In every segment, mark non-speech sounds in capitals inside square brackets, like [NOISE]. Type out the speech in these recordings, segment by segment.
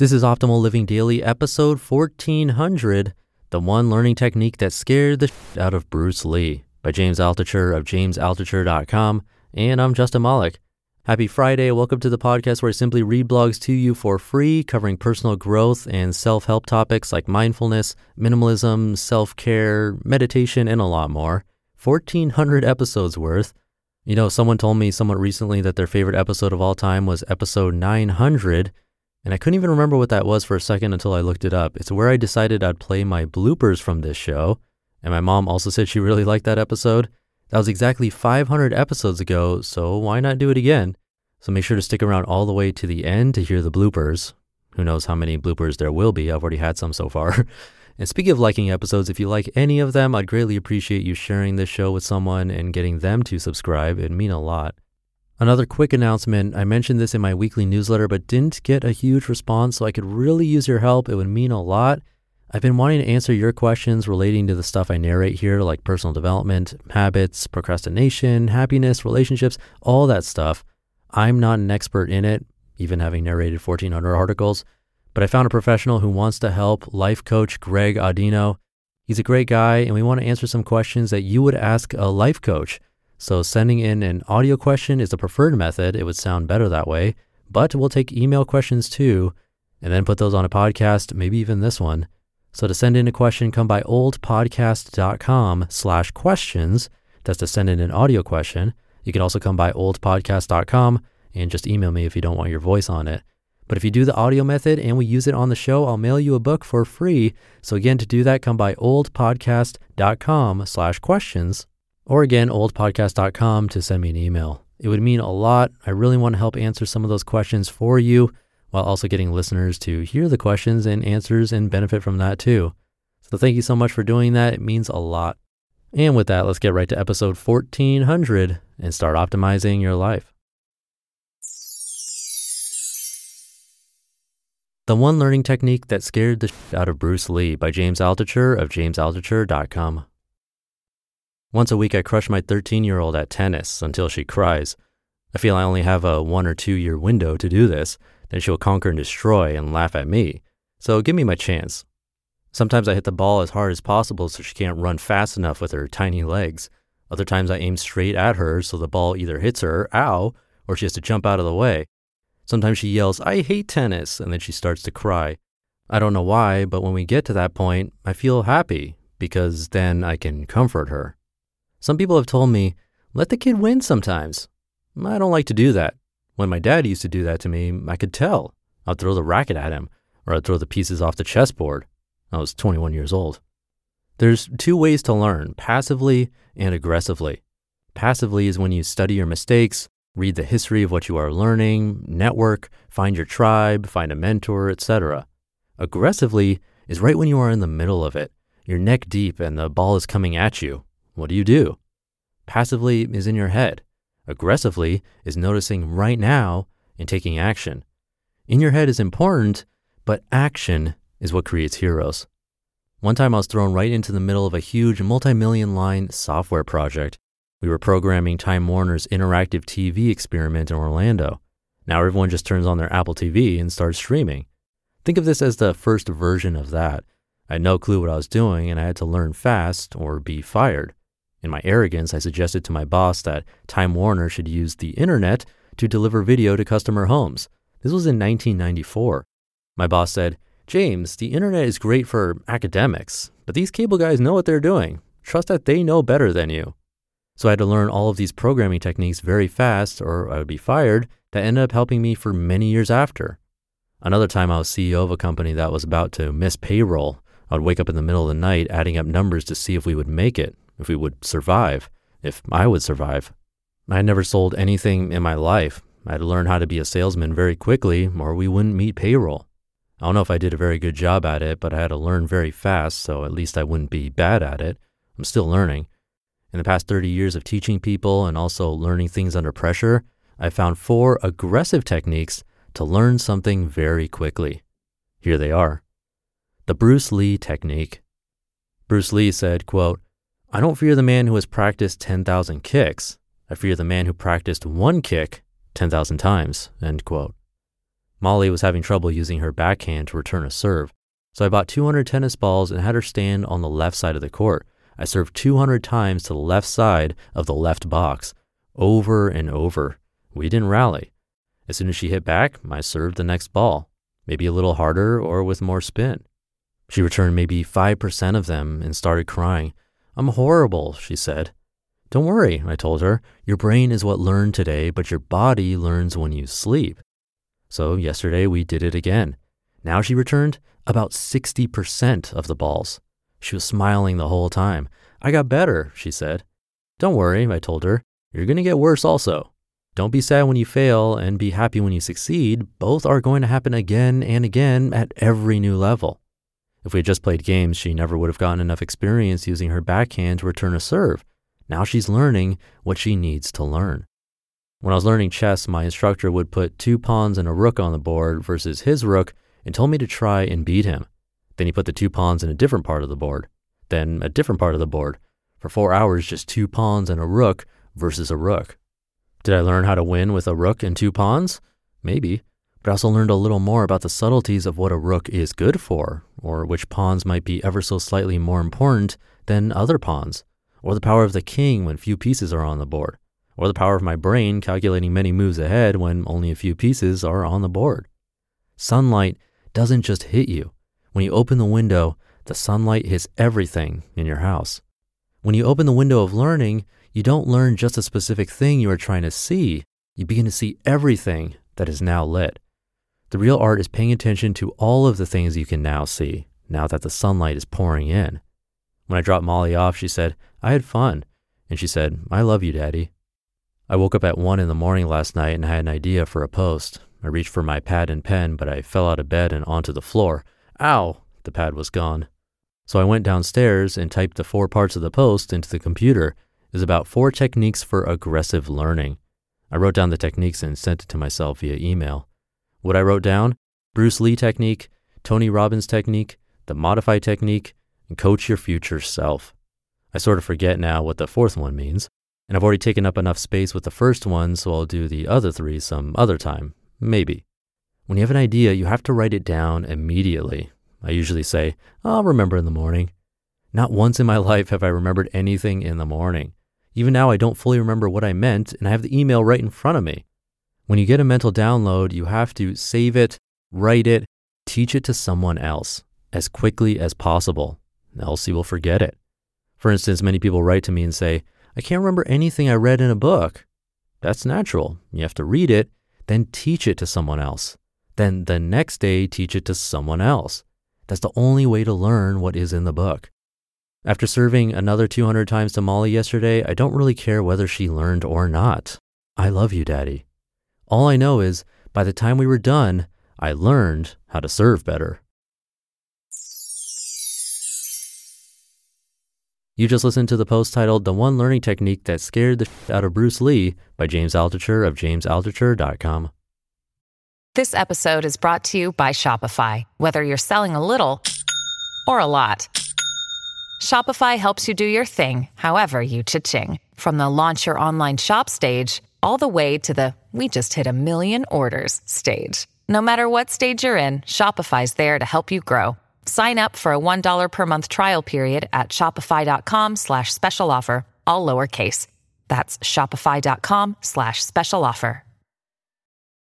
This is Optimal Living Daily, episode 1400 The One Learning Technique That Scared the Shit Out of Bruce Lee by James Altucher of jamesaltucher.com. And I'm Justin Malik. Happy Friday. Welcome to the podcast where I simply read blogs to you for free, covering personal growth and self help topics like mindfulness, minimalism, self care, meditation, and a lot more. 1400 episodes worth. You know, someone told me somewhat recently that their favorite episode of all time was episode 900. And I couldn't even remember what that was for a second until I looked it up. It's where I decided I'd play my bloopers from this show. And my mom also said she really liked that episode. That was exactly 500 episodes ago, so why not do it again? So make sure to stick around all the way to the end to hear the bloopers. Who knows how many bloopers there will be? I've already had some so far. [LAUGHS] and speaking of liking episodes, if you like any of them, I'd greatly appreciate you sharing this show with someone and getting them to subscribe. It'd mean a lot. Another quick announcement I mentioned this in my weekly newsletter, but didn't get a huge response, so I could really use your help. It would mean a lot. I've been wanting to answer your questions relating to the stuff I narrate here, like personal development, habits, procrastination, happiness, relationships, all that stuff. I'm not an expert in it, even having narrated 1,400 articles, but I found a professional who wants to help, life coach Greg Audino. He's a great guy, and we want to answer some questions that you would ask a life coach. So sending in an audio question is the preferred method. It would sound better that way, but we'll take email questions too and then put those on a podcast, maybe even this one. So to send in a question, come by oldpodcast.com slash questions. That's to send in an audio question. You can also come by oldpodcast.com and just email me if you don't want your voice on it. But if you do the audio method and we use it on the show, I'll mail you a book for free. So again, to do that, come by oldpodcast.com slash questions or again, oldpodcast.com to send me an email. It would mean a lot. I really want to help answer some of those questions for you while also getting listeners to hear the questions and answers and benefit from that too. So thank you so much for doing that. It means a lot. And with that, let's get right to episode 1400 and start optimizing your life. The One Learning Technique That Scared the Shit Out of Bruce Lee by James Altucher of jamesaltucher.com. Once a week, I crush my 13 year old at tennis until she cries. I feel I only have a one or two year window to do this, then she'll conquer and destroy and laugh at me. So give me my chance. Sometimes I hit the ball as hard as possible so she can't run fast enough with her tiny legs. Other times I aim straight at her so the ball either hits her, ow, or she has to jump out of the way. Sometimes she yells, I hate tennis, and then she starts to cry. I don't know why, but when we get to that point, I feel happy because then I can comfort her. Some people have told me, let the kid win sometimes. I don't like to do that. When my dad used to do that to me, I could tell. I'd throw the racket at him, or I'd throw the pieces off the chessboard. I was 21 years old. There's two ways to learn passively and aggressively. Passively is when you study your mistakes, read the history of what you are learning, network, find your tribe, find a mentor, etc. Aggressively is right when you are in the middle of it. You're neck deep and the ball is coming at you. What do you do? Passively is in your head. Aggressively is noticing right now and taking action. In your head is important, but action is what creates heroes. One time I was thrown right into the middle of a huge multi million line software project. We were programming Time Warner's interactive TV experiment in Orlando. Now everyone just turns on their Apple TV and starts streaming. Think of this as the first version of that. I had no clue what I was doing and I had to learn fast or be fired. In my arrogance, I suggested to my boss that Time Warner should use the internet to deliver video to customer homes. This was in 1994. My boss said, James, the internet is great for academics, but these cable guys know what they're doing. Trust that they know better than you. So I had to learn all of these programming techniques very fast, or I would be fired, that ended up helping me for many years after. Another time I was CEO of a company that was about to miss payroll. I would wake up in the middle of the night adding up numbers to see if we would make it, if we would survive, if I would survive. I had never sold anything in my life. I had to learn how to be a salesman very quickly, or we wouldn't meet payroll. I don't know if I did a very good job at it, but I had to learn very fast, so at least I wouldn't be bad at it. I'm still learning. In the past 30 years of teaching people and also learning things under pressure, I found four aggressive techniques to learn something very quickly. Here they are. The Bruce Lee technique. Bruce Lee said, quote, I don't fear the man who has practiced 10,000 kicks. I fear the man who practiced one kick 10,000 times, end quote. Molly was having trouble using her backhand to return a serve, so I bought 200 tennis balls and had her stand on the left side of the court I served 200 times to the left side of the left box, over and over. We didn't rally. As soon as she hit back, I served the next ball, maybe a little harder or with more spin. She returned maybe 5% of them and started crying. I'm horrible, she said. Don't worry, I told her. Your brain is what learned today, but your body learns when you sleep. So yesterday we did it again. Now she returned about 60% of the balls. She was smiling the whole time. I got better, she said. Don't worry, I told her. You're going to get worse also. Don't be sad when you fail and be happy when you succeed. Both are going to happen again and again at every new level. If we had just played games, she never would have gotten enough experience using her backhand to return a serve. Now she's learning what she needs to learn. When I was learning chess, my instructor would put two pawns and a rook on the board versus his rook and told me to try and beat him. Then he put the two pawns in a different part of the board, then a different part of the board. For four hours, just two pawns and a rook versus a rook. Did I learn how to win with a rook and two pawns? Maybe, but I also learned a little more about the subtleties of what a rook is good for, or which pawns might be ever so slightly more important than other pawns, or the power of the king when few pieces are on the board, or the power of my brain calculating many moves ahead when only a few pieces are on the board. Sunlight doesn't just hit you, when you open the window, the sunlight hits everything in your house. When you open the window of learning, you don't learn just a specific thing you are trying to see, you begin to see everything that is now lit. The real art is paying attention to all of the things you can now see, now that the sunlight is pouring in. When I dropped Molly off, she said, I had fun. And she said, I love you, Daddy. I woke up at 1 in the morning last night and I had an idea for a post. I reached for my pad and pen, but I fell out of bed and onto the floor. Ow! The pad was gone. So I went downstairs and typed the four parts of the post into the computer. Was about four techniques for aggressive learning. I wrote down the techniques and sent it to myself via email. What I wrote down Bruce Lee technique, Tony Robbins technique, the modify technique, and coach your future self. I sort of forget now what the fourth one means, and I've already taken up enough space with the first one, so I'll do the other three some other time, maybe. When you have an idea, you have to write it down immediately. I usually say, I'll remember in the morning. Not once in my [LAUGHS] life have I remembered anything in the morning. Even now, I don't fully remember what I meant, and I have the email right in front of me. When you get a mental download, you have to save it, write it, teach it to someone else as quickly as possible, else you will forget it. For instance, many people write to me and say, I can't remember anything I read in a book. That's natural. You have to read it, then teach it to someone else. Then the next day, teach it to someone else. That's the only way to learn what is in the book. After serving another 200 times to Molly yesterday, I don't really care whether she learned or not. I love you, Daddy. All I know is by the time we were done, I learned how to serve better. You just listened to the post titled The One Learning Technique That Scared the Out of Bruce Lee by James Altucher of jamesaltucher.com. This episode is brought to you by Shopify. Whether you're selling a little or a lot, Shopify helps you do your thing, however you cha-ching. From the launch your online shop stage, all the way to the we just hit a million orders stage. No matter what stage you're in, Shopify's there to help you grow. Sign up for a $1 per month trial period at shopify.com slash special offer, all lowercase. That's shopify.com slash special offer.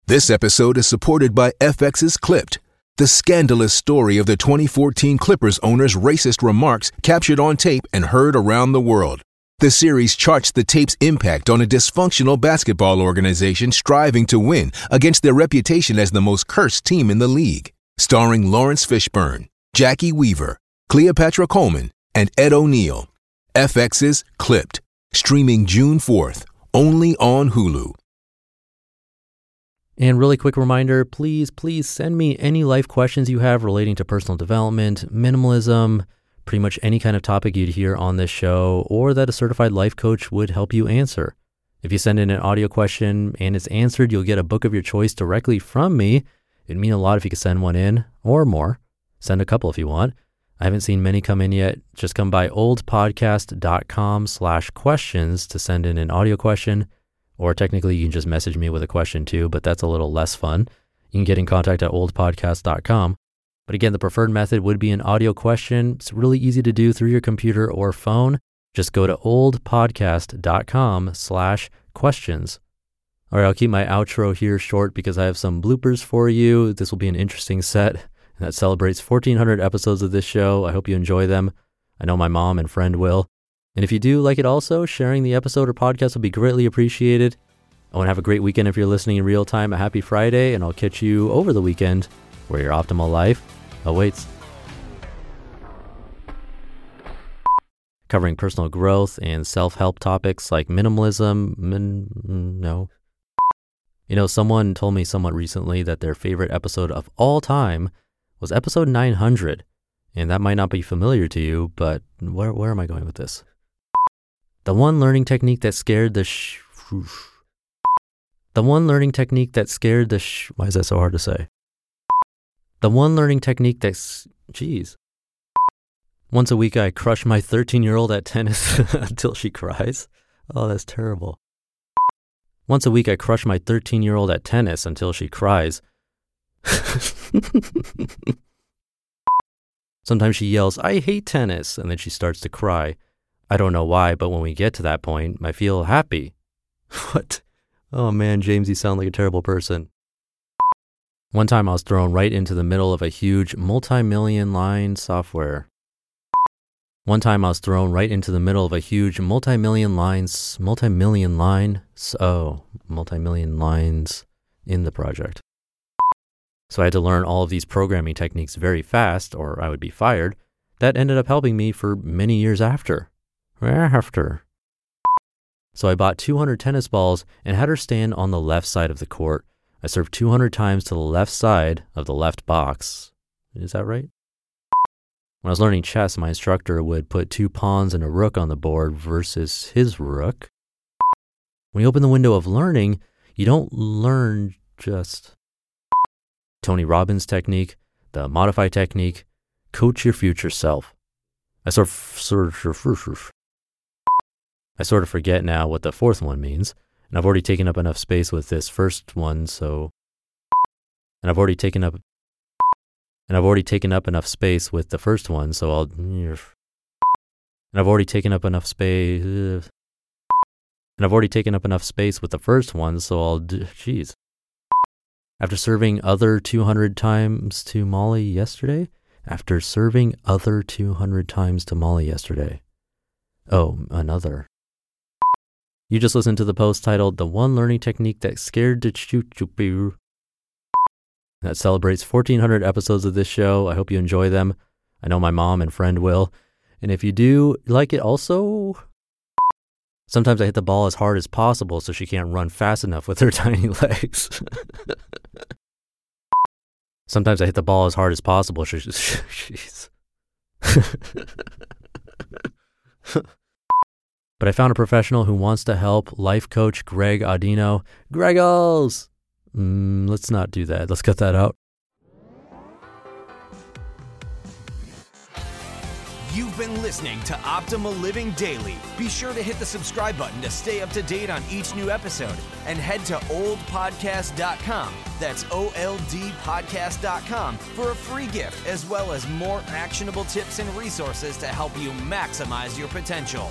This episode is supported by FX's Clipped, The scandalous story of the 2014 Clippers owner's racist remarks captured on tape and heard around the world. The series charts the tape's impact on a dysfunctional basketball organization striving to win against their reputation as the most cursed team in the league. Starring Laurence Fishburne, Jacki Weaver, Cleopatra Coleman, and Ed O'Neill. FX's Clipped, streaming June 4th, only on Hulu. And really quick reminder please, please send me any life questions you have relating to personal development, minimalism, pretty much any kind of topic you'd hear on this show or that a certified life coach would help you answer. If you send in an audio question and it's answered, you'll get a book of your choice directly from me. It'd mean a lot if you could send one in or more. Send a couple if you want. I haven't seen many come in yet. Just come by oldpodcast.com slash questions to send in an audio question. Or technically, you can just message me with a question too, but that's a little less fun. You can get in contact at oldpodcast.com. But again, the preferred method would be an audio question. It's really easy to do through your computer or phone. Just go to oldpodcast.com slash questions. All right, I'll keep my outro here short because I have some bloopers for you. This will be an interesting set that celebrates 1,400 episodes of this show. I hope you enjoy them. I know my mom and friend will. And if you do like it also, sharing the episode or podcast will be greatly appreciated. I want to have a great weekend if you're listening in real time. A happy Friday, and I'll catch you over the weekend where your optimal life awaits. Covering personal growth and self help topics like minimalism. Min- no. You know, someone told me somewhat recently that their favorite episode of all time was episode 900. And that might not be familiar to you, but where, where am I going with this? The one learning technique that scared the sh. The one learning technique that scared the sh. Why is that so hard to say? The one learning technique that's. Jeez. Once a week, I crush my 13 year old at tennis [LAUGHS] until she cries. Oh, that's terrible. Once a week, I crush my 13 year old at tennis until she cries. [LAUGHS] Sometimes she yells, I hate tennis, and then she starts to cry. I don't know why, but when we get to that point, I feel happy. [LAUGHS] what? Oh man, James, you sound like a terrible person. One time I was thrown right into the middle of a huge multi million line software. One time I was thrown right into the middle of a huge multi million lines, multi million line, oh, multi million lines in the project. So I had to learn all of these programming techniques very fast, or I would be fired. That ended up helping me for many years after. After. So I bought 200 tennis balls and had her stand on the left side of the court. I serve 200 times to the left side of the left box. Is that right? When I was learning chess, my instructor would put two pawns and a rook on the board versus his rook. When you open the window of learning, you don't learn just Tony Robbins technique, the modify technique, coach your future self. I sort of, sort of, I sort of forget now what the fourth one means, and I've already taken up enough space with this first one, so and I've already taken up and I've already taken up enough space with the first one, so I'll and I've already taken up enough space and I've already taken up enough space with the first one, so I'll jeez. After serving other 200 times to Molly yesterday? After serving other 200 times to Molly yesterday. Oh, another. You just listened to the post titled The One Learning Technique That Scared the Choo That celebrates 1,400 episodes of this show. I hope you enjoy them. I know my mom and friend will. And if you do like it also, Sometimes I hit the ball as hard as possible so she can't run fast enough with her [LAUGHS] tiny legs. Sometimes I hit the ball as hard as possible. She's. [LAUGHS] but I found a professional who wants to help life coach Greg Audino. Greggles! Mm, let's not do that. Let's cut that out. You've been listening to Optimal Living Daily. Be sure to hit the subscribe button to stay up to date on each new episode and head to oldpodcast.com. That's O L D podcast.com for a free gift as well as more actionable tips and resources to help you maximize your potential.